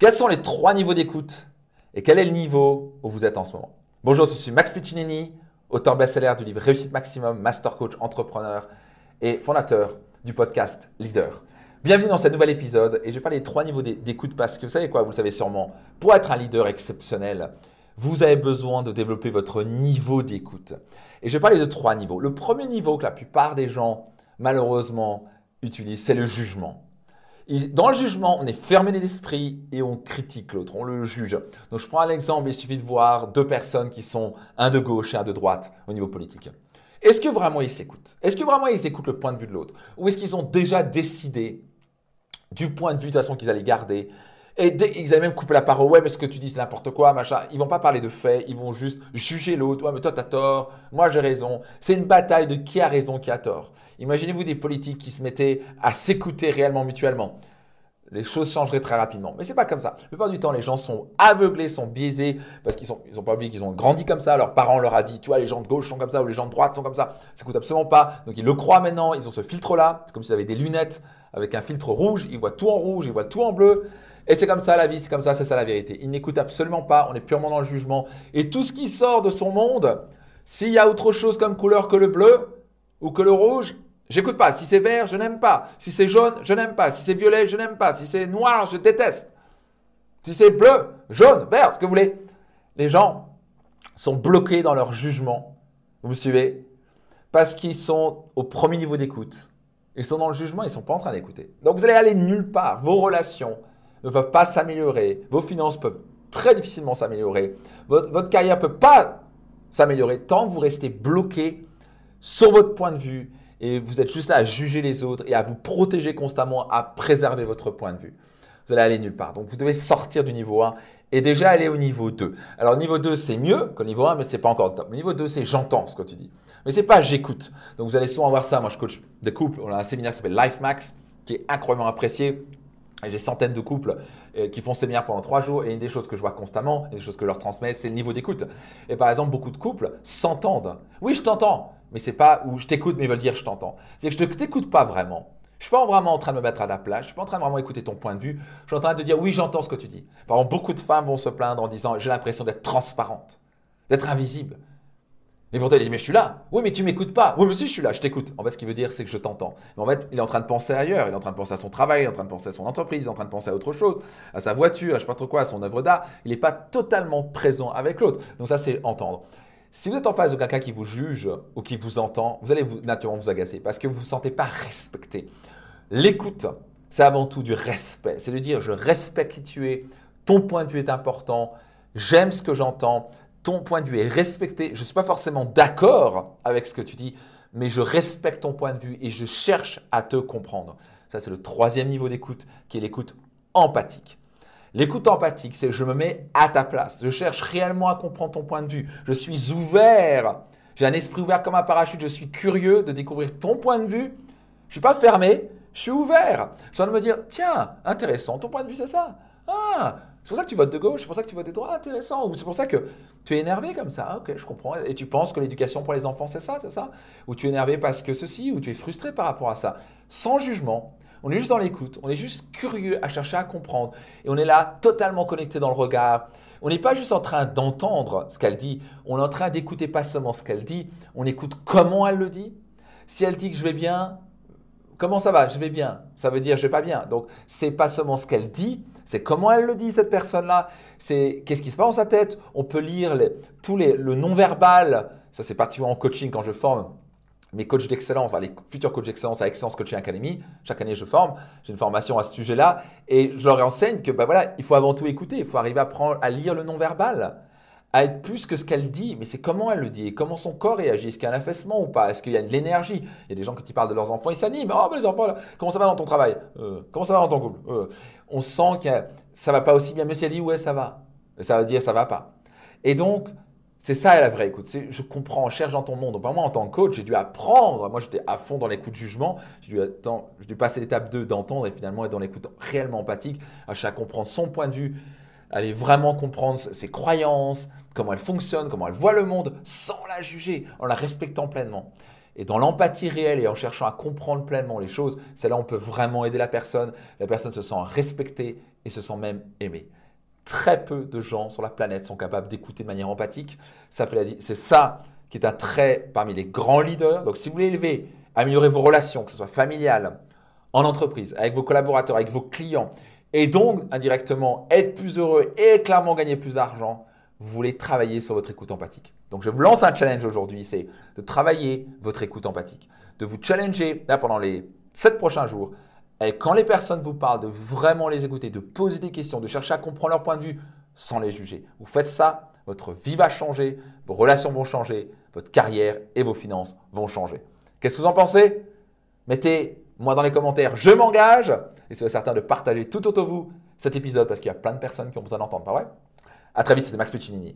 Quels sont les trois niveaux d'écoute et quel est le niveau où vous êtes en ce moment? Bonjour, je suis Max Piccinini, auteur best-seller du livre Réussite Maximum, master coach, entrepreneur et fondateur du podcast Leader. Bienvenue dans ce nouvel épisode et je vais parler des trois niveaux d'écoute parce que vous savez quoi, vous le savez sûrement, pour être un leader exceptionnel, vous avez besoin de développer votre niveau d'écoute. Et je vais parler de trois niveaux. Le premier niveau que la plupart des gens, malheureusement, utilisent, c'est le jugement dans le jugement, on est fermé d'esprit et on critique l'autre, on le juge. Donc je prends un exemple, il suffit de voir deux personnes qui sont un de gauche et un de droite au niveau politique. Est-ce que vraiment ils s'écoutent? Est-ce que vraiment ils écoutent le point de vue de l'autre? Ou est-ce qu'ils ont déjà décidé du point de vue de toute façon qu'ils allaient garder et ils avaient même coupé la parole, ouais, mais ce que tu dis, c'est n'importe quoi, machin. Ils vont pas parler de faits, ils vont juste juger l'autre. Ouais, mais toi, tu as tort, moi, j'ai raison. C'est une bataille de qui a raison, qui a tort. Imaginez-vous des politiques qui se mettaient à s'écouter réellement mutuellement. Les choses changeraient très rapidement. Mais c'est pas comme ça. La plupart du temps, les gens sont aveuglés, sont biaisés, parce qu'ils n'ont ils pas oublié qu'ils ont grandi comme ça. Leurs parents leur a dit, tu vois, les gens de gauche sont comme ça, ou les gens de droite sont comme ça. Ça coûte absolument pas. Donc ils le croient maintenant. Ils ont ce filtre-là. C'est comme s'ils avaient des lunettes avec un filtre rouge. Ils voient tout en rouge, ils voient tout en bleu. Et c'est comme ça la vie, c'est comme ça, c'est ça la vérité. Il n'écoute absolument pas, on est purement dans le jugement. Et tout ce qui sort de son monde, s'il y a autre chose comme couleur que le bleu ou que le rouge, j'écoute pas. Si c'est vert, je n'aime pas. Si c'est jaune, je n'aime pas. Si c'est violet, je n'aime pas. Si c'est noir, je déteste. Si c'est bleu, jaune, vert, ce que vous voulez. Les gens sont bloqués dans leur jugement. Vous me suivez Parce qu'ils sont au premier niveau d'écoute. Ils sont dans le jugement, ils ne sont pas en train d'écouter. Donc vous allez aller nulle part. Vos relations, ne peuvent pas s'améliorer. Vos finances peuvent très difficilement s'améliorer. Votre, carrière ne peut pas s'améliorer tant que vous restez bloqué sur votre point de vue et vous êtes juste là à juger les autres et à vous protéger constamment, à préserver votre point de vue. Vous allez aller nulle part. Donc vous devez sortir du niveau 1 et déjà aller au niveau 2. Alors niveau 2, c'est mieux que niveau 1, mais ce n'est pas encore le top. Niveau 2, c'est j'entends ce que tu dis. Mais ce n'est pas j'écoute. Donc vous allez souvent voir ça. Moi, je coach des couples. On a un séminaire qui s'appelle Life Max, qui est incroyablement apprécié. J'ai centaines de couples euh, qui font séminaire pendant trois jours et une des choses que je vois constamment, une des choses que je leur transmets, c'est le niveau d'écoute. Et par exemple, beaucoup de couples s'entendent. Oui, je t'entends, mais c'est pas où je t'écoute, mais ils veulent dire je t'entends. C'est que je ne t'écoute pas vraiment. Je suis pas vraiment en train de me mettre à ta place. Je suis pas en train de vraiment écouter ton point de vue. Je suis en train de te dire oui, j'entends ce que tu dis. Par exemple, beaucoup de femmes vont se plaindre en disant j'ai l'impression d'être transparente, d'être invisible. Mais pourtant, il dit, mais je suis là. Oui, mais tu m'écoutes pas. Oui, mais si, je suis là, je t'écoute. En fait, ce qu'il veut dire, c'est que je t'entends. Mais en fait, il est en train de penser ailleurs. Il est en train de penser à son travail, en train de penser à son entreprise, en train de penser à autre chose, à sa voiture, à je sais pas trop quoi, à son œuvre d'art. Il n'est pas totalement présent avec l'autre. Donc ça, c'est entendre. Si vous êtes en face de quelqu'un qui vous juge ou qui vous entend, vous allez vous, naturellement vous agacer parce que vous ne vous sentez pas respecté. L'écoute, c'est avant tout du respect. C'est de dire, je respecte qui tu es, ton point de vue est important, j'aime ce que j'entends, ton point de vue est respecté. Je ne suis pas forcément d'accord avec ce que tu dis, mais je respecte ton point de vue et je cherche à te comprendre. Ça, c'est le troisième niveau d'écoute, qui est l'écoute empathique. L'écoute empathique, c'est je me mets à ta place. Je cherche réellement à comprendre ton point de vue. Je suis ouvert. J'ai un esprit ouvert comme un parachute. Je suis curieux de découvrir ton point de vue. Je ne suis pas fermé, je suis ouvert. Je de me dire, tiens, intéressant, ton point de vue, c'est ça. Ah, c'est pour ça que tu votes de gauche, c'est pour ça que tu votes de droite, intéressant. Ou c'est pour ça que tu es énervé comme ça, ok, je comprends. Et tu penses que l'éducation pour les enfants, c'est ça, c'est ça? Ou tu es énervé parce que ceci, ou tu es frustré par rapport à ça? Sans jugement, on est juste dans l'écoute, on est juste curieux à chercher à comprendre. Et on est là totalement connecté dans le regard. On n'est pas juste en train d'entendre ce qu'elle dit, on est en train d'écouter pas seulement ce qu'elle dit, on écoute comment elle le dit. Si elle dit que je vais bien, comment ça va? Je vais bien. Ça veut dire je vais pas bien. Donc c'est pas seulement ce qu'elle dit, c'est comment elle le dit, cette personne-là? C'est qu'est-ce qui se passe dans sa tête? On peut lire les, tous les, le non-verbal. Ça, c'est particulièrement en coaching quand je forme mes coachs d'excellence, enfin les futurs coachs d'excellence à Excellence Coaching Academy. Chaque année, je forme. J'ai une formation à ce sujet-là. Et je leur enseigne que bah voilà, il faut avant tout écouter. Il faut arriver à, prendre, à lire le non-verbal à être plus que ce qu'elle dit, mais c'est comment elle le dit et comment son corps réagit. Est-ce qu'il y a un affaissement ou pas Est-ce qu'il y a de l'énergie? Il y a des gens qui parlent de leurs enfants, ils s'animent. Oh, mais les enfants, comment ça va dans ton travail? Euh, Comment ça va dans ton couple? Euh, On sent que ça va pas aussi bien. Mais si elle dit ouais, ça va, ça veut dire ça va pas. Et donc, c'est ça la vraie écoute. Je comprends, cherche dans ton monde. Donc, moi, en tant que coach, j'ai dû apprendre. Moi, j'étais à fond dans l'écoute jugement. J'ai dû, dû, passer l'étape 2 d'entendre et finalement être dans l'écoute réellement empathique, à comprendre son point de vue, aller vraiment comprendre ses croyances, comment elle fonctionne, comment elle voit le monde, sans la juger, en la respectant pleinement. Et dans l'empathie réelle et en cherchant à comprendre pleinement les choses, c'est là où on peut vraiment aider la personne. La personne se sent respectée et se sent même aimé. Très peu de gens sur la planète sont capables d'écouter de manière empathique. C'est ça qui est un trait parmi les grands leaders. Donc si vous voulez élever, améliorer vos relations, que ce soit familiales, en entreprise, avec vos collaborateurs, avec vos clients, et donc indirectement être plus heureux et clairement gagner plus d'argent, vous voulez travailler sur votre écoute empathique. Donc je vous lance un challenge aujourd'hui, c'est de travailler votre écoute empathique, de vous challenger pendant les 7 prochains jours. Et quand les personnes vous parlent, de vraiment les écouter, de poser des questions, de chercher à comprendre leur point de vue sans les juger. Vous faites ça, votre vie va changer, vos relations vont changer, votre carrière et vos finances vont changer. Qu'est-ce que vous en pensez? Mettez-moi dans les commentaires, je m'engage. Et soyez certain de partager tout autour de vous cet épisode parce qu'il y a plein de personnes qui ont besoin d'entendre, pas vrai À très vite, c'était Max Puccinini.